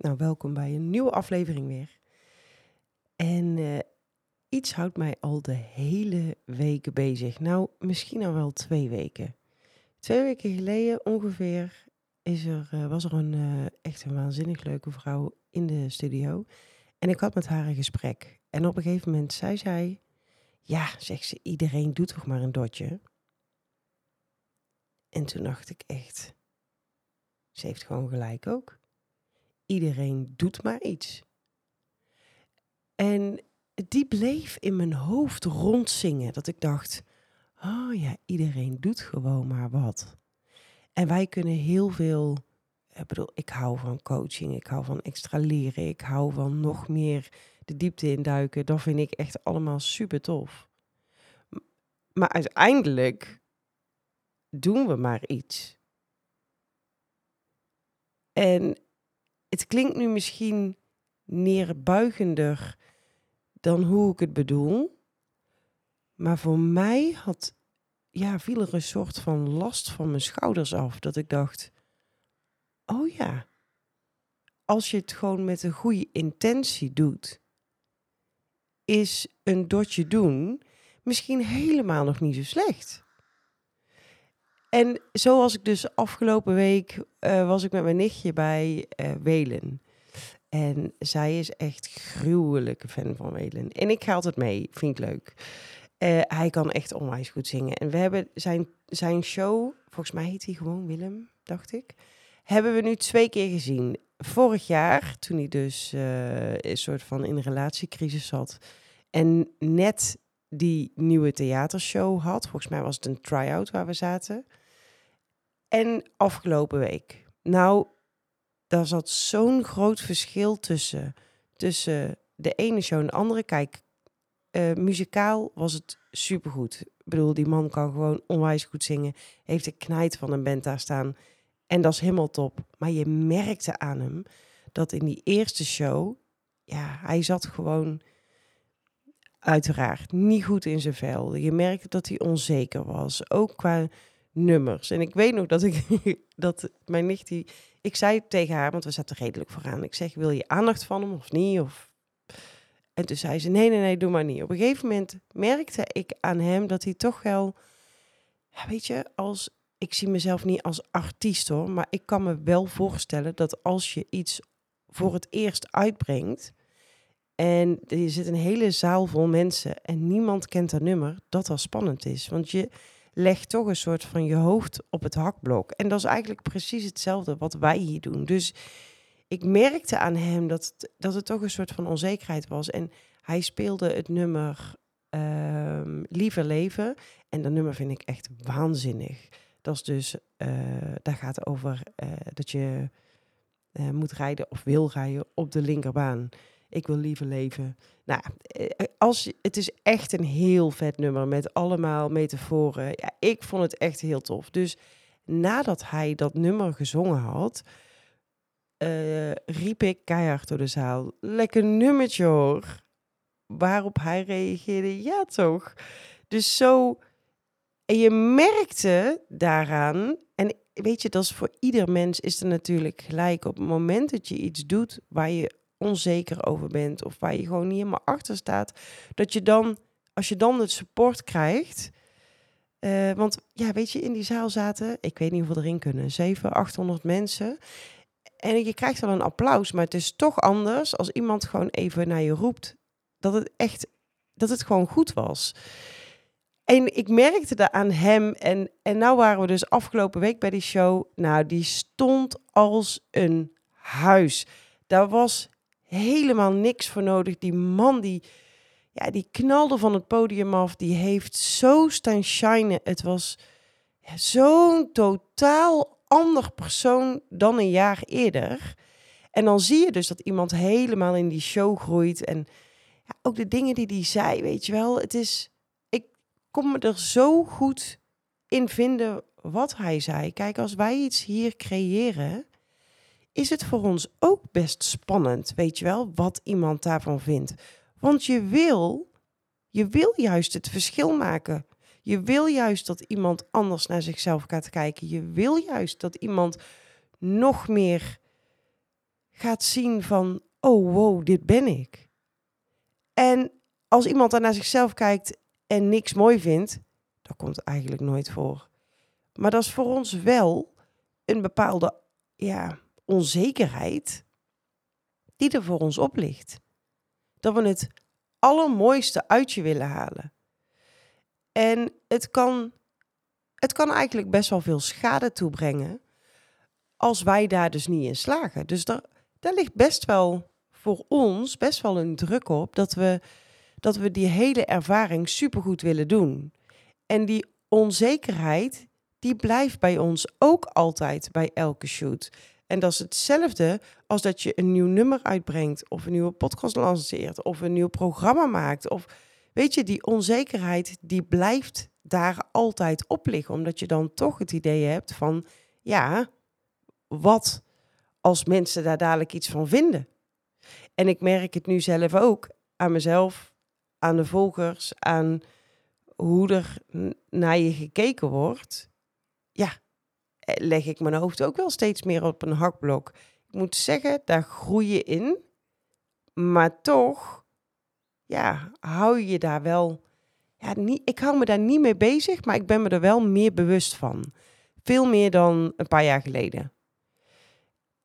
Nou, welkom bij een nieuwe aflevering weer. En eh, iets houdt mij al de hele weken bezig. Nou, misschien al wel twee weken. Twee weken geleden ongeveer is er, eh, was er een eh, echt een waanzinnig leuke vrouw in de studio. En ik had met haar een gesprek. En op een gegeven moment zei zij... Ja, zegt ze, iedereen doet toch maar een dotje? En toen dacht ik echt... Ze heeft gewoon gelijk ook iedereen doet maar iets. En die bleef in mijn hoofd rondzingen. Dat ik dacht, oh ja, iedereen doet gewoon maar wat. En wij kunnen heel veel, ik bedoel, ik hou van coaching, ik hou van extra leren, ik hou van nog meer de diepte induiken. Dat vind ik echt allemaal super tof. Maar uiteindelijk doen we maar iets. En het klinkt nu misschien neerbuigender dan hoe ik het bedoel. Maar voor mij had, ja, viel er een soort van last van mijn schouders af. Dat ik dacht, oh ja, als je het gewoon met een goede intentie doet, is een dotje doen misschien helemaal nog niet zo slecht. En zoals ik dus afgelopen week uh, was ik met mijn nichtje bij uh, Welen. En zij is echt gruwelijke fan van Welen. En ik ga altijd mee, vind ik leuk. Uh, hij kan echt onwijs goed zingen. En we hebben zijn, zijn show, volgens mij heet hij gewoon Willem, dacht ik. Hebben we nu twee keer gezien. Vorig jaar, toen hij dus een soort van in een relatiecrisis zat. En net die nieuwe theatershow had. Volgens mij was het een try-out waar we zaten. En afgelopen week. Nou, daar zat zo'n groot verschil tussen, tussen de ene show en de andere. Kijk, uh, muzikaal was het supergoed. Ik bedoel, die man kan gewoon onwijs goed zingen. Heeft een knijt van een band daar staan. En dat is helemaal top. Maar je merkte aan hem dat in die eerste show, ja, hij zat gewoon uiteraard niet goed in zijn vel. Je merkte dat hij onzeker was. Ook qua nummers. En ik weet nog dat ik dat mijn nicht die. Ik zei tegen haar, want we zaten redelijk vooraan. Ik zeg: Wil je aandacht van hem of niet? Of... En toen zei ze: Nee, nee, nee, doe maar niet. Op een gegeven moment merkte ik aan hem dat hij toch wel. Ja, weet je, als. Ik zie mezelf niet als artiest hoor, maar ik kan me wel voorstellen dat als je iets voor het eerst uitbrengt. En er zit een hele zaal vol mensen en niemand kent dat nummer, dat dat spannend is. Want je, leg toch een soort van je hoofd op het hakblok. En dat is eigenlijk precies hetzelfde wat wij hier doen. Dus ik merkte aan hem dat, het, dat het toch een soort van onzekerheid was. En hij speelde het nummer uh, Liever Leven. En dat nummer vind ik echt waanzinnig. Dat is dus, uh, daar gaat over uh, dat je uh, moet rijden of wil rijden op de linkerbaan. Ik wil liever leven. Nou, eh, als, het is echt een heel vet nummer met allemaal metaforen. Ja, ik vond het echt heel tof. Dus nadat hij dat nummer gezongen had, uh, riep ik keihard door de zaal: Lekker nummertje hoor. Waarop hij reageerde: Ja, toch? Dus zo. En je merkte daaraan, en weet je, dat is voor ieder mens is er natuurlijk gelijk. Op het moment dat je iets doet waar je onzeker over bent of waar je gewoon niet helemaal achter staat, dat je dan, als je dan het support krijgt, uh, want ja, weet je, in die zaal zaten, ik weet niet hoeveel erin kunnen, 700, 800 mensen. En je krijgt wel een applaus, maar het is toch anders als iemand gewoon even naar je roept dat het echt, dat het gewoon goed was. En ik merkte dat aan hem. En, en nou waren we dus afgelopen week bij die show. Nou, die stond als een huis. Daar was helemaal niks voor nodig. Die man die, ja, die knalde van het podium af. Die heeft zo staan shinen. Het was ja, zo'n totaal ander persoon dan een jaar eerder. En dan zie je dus dat iemand helemaal in die show groeit. En ja, ook de dingen die hij zei, weet je wel. Het is, ik kom me er zo goed in vinden wat hij zei. Kijk, als wij iets hier creëren, is het voor ons ook best spannend, weet je wel, wat iemand daarvan vindt. Want je wil, je wil juist het verschil maken. Je wil juist dat iemand anders naar zichzelf gaat kijken. Je wil juist dat iemand nog meer gaat zien van, oh wow, dit ben ik. En als iemand dan naar zichzelf kijkt en niks mooi vindt, dat komt eigenlijk nooit voor. Maar dat is voor ons wel een bepaalde ja, onzekerheid die er voor ons op ligt. Dat we het allermooiste uit je willen halen. En het kan, het kan eigenlijk best wel veel schade toebrengen als wij daar dus niet in slagen. Dus daar, daar ligt best wel voor ons best wel een druk op dat we, dat we die hele ervaring supergoed willen doen. En die onzekerheid, die blijft bij ons ook altijd bij elke shoot. En dat is hetzelfde als dat je een nieuw nummer uitbrengt, of een nieuwe podcast lanceert, of een nieuw programma maakt. Of weet je, die onzekerheid die blijft daar altijd op liggen, omdat je dan toch het idee hebt van, ja, wat als mensen daar dadelijk iets van vinden? En ik merk het nu zelf ook aan mezelf, aan de volgers, aan hoe er naar je gekeken wordt. Ja, leg ik mijn hoofd ook wel steeds meer op een hakblok. Ik moet zeggen, daar groei je in. Maar toch, ja, hou je daar wel. Ja, niet, ik hou me daar niet mee bezig, maar ik ben me er wel meer bewust van. Veel meer dan een paar jaar geleden.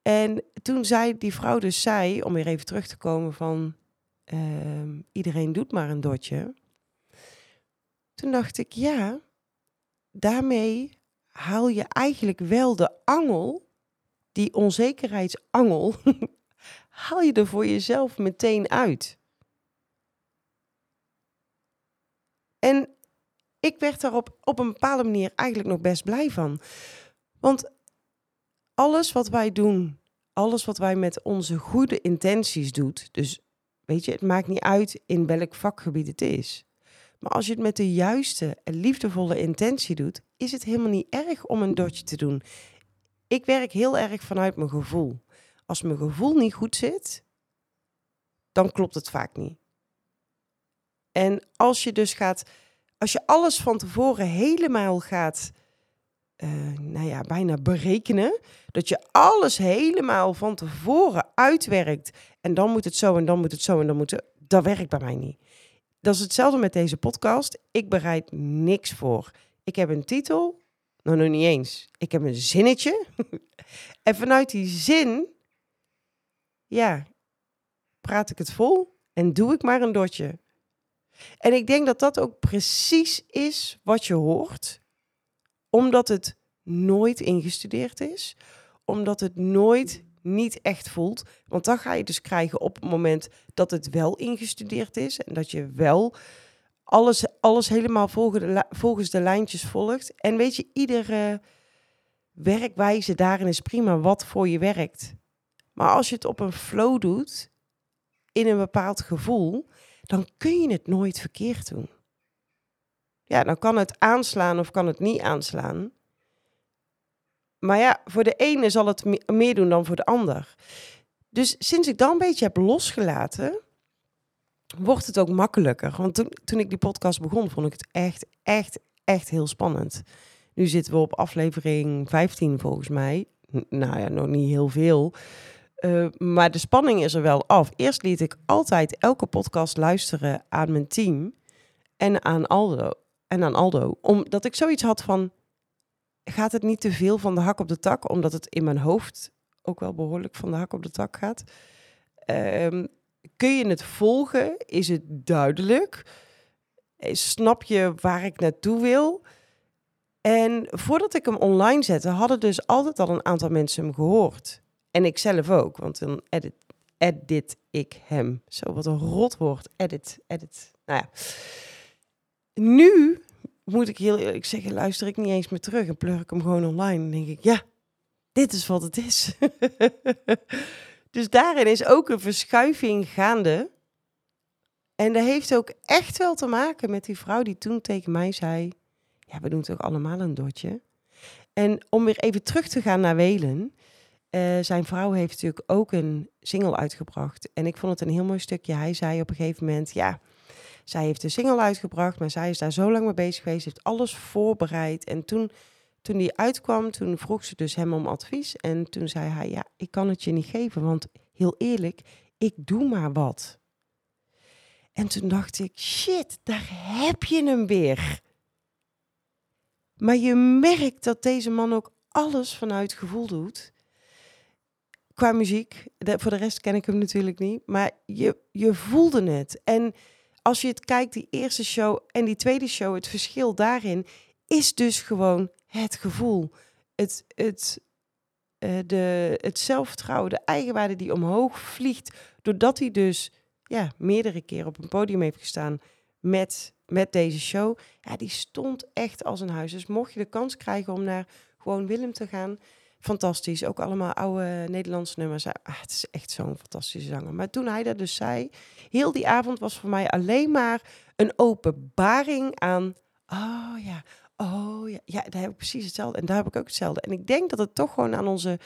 En toen zei die vrouw dus zei, om weer even terug te komen van uh, iedereen doet maar een dotje. Toen dacht ik, ja, daarmee haal je eigenlijk wel de angel, die onzekerheidsangel, haal je er voor jezelf meteen uit. En ik werd daar op, op een bepaalde manier eigenlijk nog best blij van. Want alles wat wij doen, alles wat wij met onze goede intenties doet, dus weet je, het maakt niet uit in welk vakgebied het is. Maar als je het met de juiste en liefdevolle intentie doet, is het helemaal niet erg om een dotje te doen. Ik werk heel erg vanuit mijn gevoel. Als mijn gevoel niet goed zit, dan klopt het vaak niet. En als je dus gaat, als je alles van tevoren helemaal gaat, uh, nou ja, bijna berekenen, dat je alles helemaal van tevoren uitwerkt en dan moet het zo en dan moet het zo en dan moet het, dat werkt bij mij niet. Dat is hetzelfde met deze podcast. Ik bereid niks voor. Ik heb een titel, nou nog niet eens. Ik heb een zinnetje. en vanuit die zin, ja, praat ik het vol en doe ik maar een dotje. En ik denk dat dat ook precies is wat je hoort, omdat het nooit ingestudeerd is, omdat het nooit niet echt voelt. Want dan ga je dus krijgen op het moment dat het wel ingestudeerd is en dat je wel alles, alles helemaal volgens de lijntjes volgt. En weet je, iedere werkwijze daarin is prima wat voor je werkt. Maar als je het op een flow doet, in een bepaald gevoel, dan kun je het nooit verkeerd doen. Ja, dan kan het aanslaan of kan het niet aanslaan. Maar ja, voor de ene zal het meer doen dan voor de ander. Dus sinds ik dan een beetje heb losgelaten, wordt het ook makkelijker. Want toen, toen ik die podcast begon, vond ik het echt, echt, echt heel spannend. Nu zitten we op aflevering 15 volgens mij. nou ja, nog niet heel veel. Uh, maar de spanning is er wel af. Eerst liet ik altijd elke podcast luisteren aan mijn team en aan Aldo. En aan Aldo. Omdat ik zoiets had van, gaat het niet te veel van de hak op de tak? Omdat het in mijn hoofd ook wel behoorlijk van de hak op de tak gaat. Um, kun je het volgen? Is het duidelijk? Eh, snap je waar ik naartoe wil? En voordat ik hem online zette, hadden dus altijd al een aantal mensen hem gehoord. En ik zelf ook, want dan edit, edit ik hem. Zo, wat een rotwoord. Edit, edit. Nou ja. Nu moet ik heel eerlijk zeggen, luister ik niet eens meer terug en plug ik hem gewoon online. En denk ik, ja, dit is wat het is. Dus daarin is ook een verschuiving gaande. En dat heeft ook echt wel te maken met die vrouw die toen tegen mij zei: Ja, we doen toch allemaal een dotje. En om weer even terug te gaan naar Welen. Uh, zijn vrouw heeft natuurlijk ook een single uitgebracht. En ik vond het een heel mooi stukje. Hij zei op een gegeven moment: Ja, zij heeft een single uitgebracht, maar zij is daar zo lang mee bezig geweest, heeft alles voorbereid. En toen toen die uitkwam, toen vroeg ze dus hem om advies. En toen zei hij, ja, ik kan het je niet geven, want heel eerlijk, ik doe maar wat. En toen dacht ik, shit, daar heb je hem weer. Maar je merkt dat deze man ook alles vanuit gevoel doet. Qua muziek, voor de rest ken ik hem natuurlijk niet, maar je, je voelde het. En als je het kijkt, die eerste show en die tweede show, het verschil daarin is dus gewoon het gevoel. Het, het, uh, de, het zelfvertrouwen, de eigenwaarde die omhoog vliegt, doordat hij dus ja, meerdere keren op een podium heeft gestaan met, met deze show. Ja, die stond echt als een huis. Dus mocht je de kans krijgen om naar gewoon Willem te gaan, fantastisch. Ook allemaal oude Nederlandse nummers. Ah, het is echt zo'n fantastische zanger. Maar toen hij dat dus zei, heel die avond was voor mij alleen maar een openbaring aan. Oh ja, oh ja, ja, daar heb ik precies hetzelfde. En daar heb ik ook hetzelfde. En ik denk dat het toch gewoon aan onze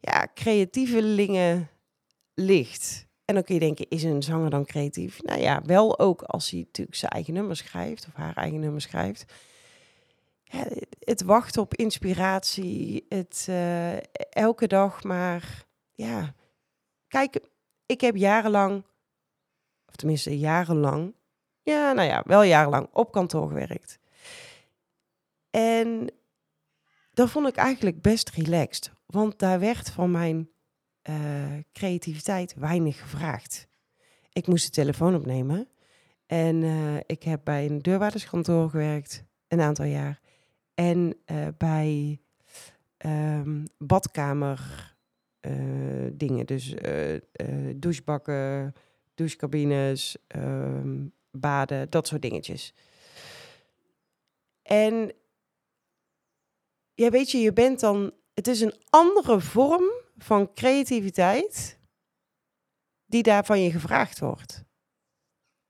ja, creatievelingen ligt. En dan kun je denken, is een zanger dan creatief? Nou ja, wel ook als hij natuurlijk zijn eigen nummer schrijft of haar eigen nummer schrijft het wachten op inspiratie, het uh, elke dag maar, ja. Kijk, ik heb jarenlang, of tenminste jarenlang, ja, nou ja, wel jarenlang op kantoor gewerkt. En dat vond ik eigenlijk best relaxed, want daar werd van mijn uh, creativiteit weinig gevraagd. Ik moest de telefoon opnemen en uh, ik heb bij een deurwaarderskantoor gewerkt een aantal jaar. En uh, bij um, badkamer uh, dingen, dus uh, douchebakken, douchecabines, um, baden, dat soort dingetjes. En ja, weet je, je bent dan, het is een andere vorm van creativiteit die daar van je gevraagd wordt.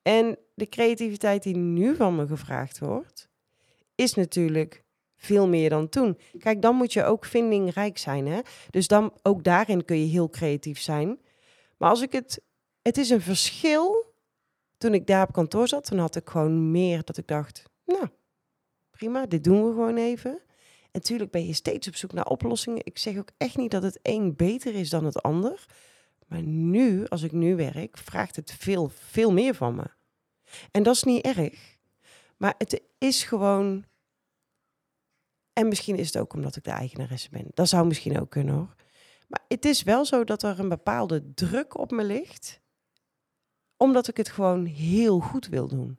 En de creativiteit die nu van me gevraagd wordt, is natuurlijk veel meer dan toen. Kijk, dan moet je ook vindingrijk zijn. Hè? Dus dan ook daarin kun je heel creatief zijn. Maar als ik het. Het is een verschil. Toen ik daar op kantoor zat, toen had ik gewoon meer dat ik dacht. Nou, prima, dit doen we gewoon even. En natuurlijk ben je steeds op zoek naar oplossingen. Ik zeg ook echt niet dat het een beter is dan het ander. Maar nu, als ik nu werk, vraagt het veel, veel meer van me. En dat is niet erg. Maar het is gewoon en misschien is het ook omdat ik de eigenaresse ben. Dat zou misschien ook kunnen hoor. Maar het is wel zo dat er een bepaalde druk op me ligt. Omdat ik het gewoon heel goed wil doen.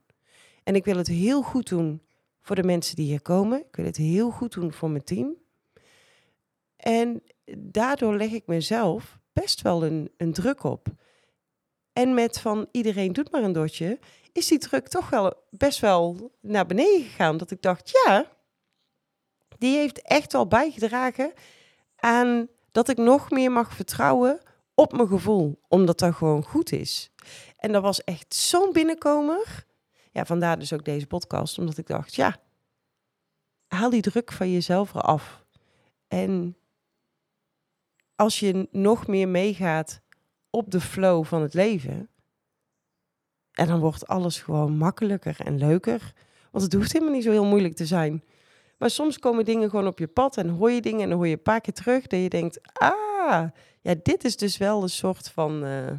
En ik wil het heel goed doen voor de mensen die hier komen. Ik wil het heel goed doen voor mijn team. En daardoor leg ik mezelf best wel een, een druk op. En met van iedereen doet maar een dotje, is die druk toch wel best wel naar beneden gegaan. Dat ik dacht, ja, die heeft echt wel bijgedragen aan dat ik nog meer mag vertrouwen op mijn gevoel, omdat dat gewoon goed is. En dat was echt zo'n binnenkomer. Ja, vandaar dus ook deze podcast, omdat ik dacht, ja, haal die druk van jezelf eraf. En als je nog meer meegaat op de flow van het leven, en dan wordt alles gewoon makkelijker en leuker. Want het hoeft helemaal niet zo heel moeilijk te zijn. Maar soms komen dingen gewoon op je pad en hoor je dingen en dan hoor je een paar keer terug dat je denkt, ah, ja, dit is dus wel een soort van, uh,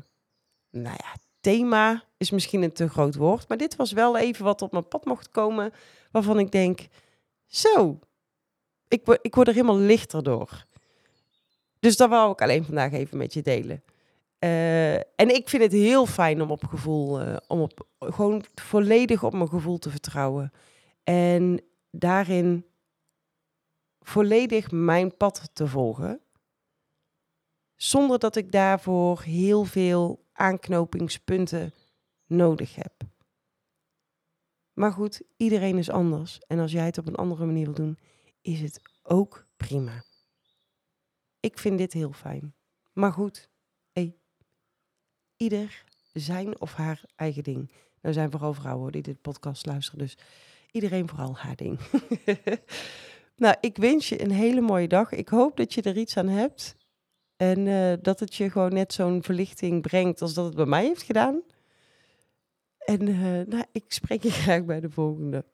nou ja, thema is misschien een te groot woord, maar dit was wel even wat op mijn pad mocht komen, waarvan ik denk, zo, ik, word, ik word er helemaal lichter door. Dus dat wou ik alleen vandaag even met je delen. Uh, en ik vind het heel fijn om op gevoel, uh, om op, gewoon volledig op mijn gevoel te vertrouwen. En daarin volledig mijn pad te volgen. Zonder dat ik daarvoor heel veel aanknopingspunten nodig heb. Maar goed, iedereen is anders. En als jij het op een andere manier wil doen, is het ook prima. Ik vind dit heel fijn. Maar goed, hey, ieder zijn of haar eigen ding. Er zijn vooral vrouwen die dit podcast luisteren, dus iedereen vooral haar ding. Nou, ik wens je een hele mooie dag. Ik hoop dat je er iets aan hebt. En uh, dat het je gewoon net zo'n verlichting brengt als dat het bij mij heeft gedaan. En uh, nou, ik spreek je graag bij de volgende.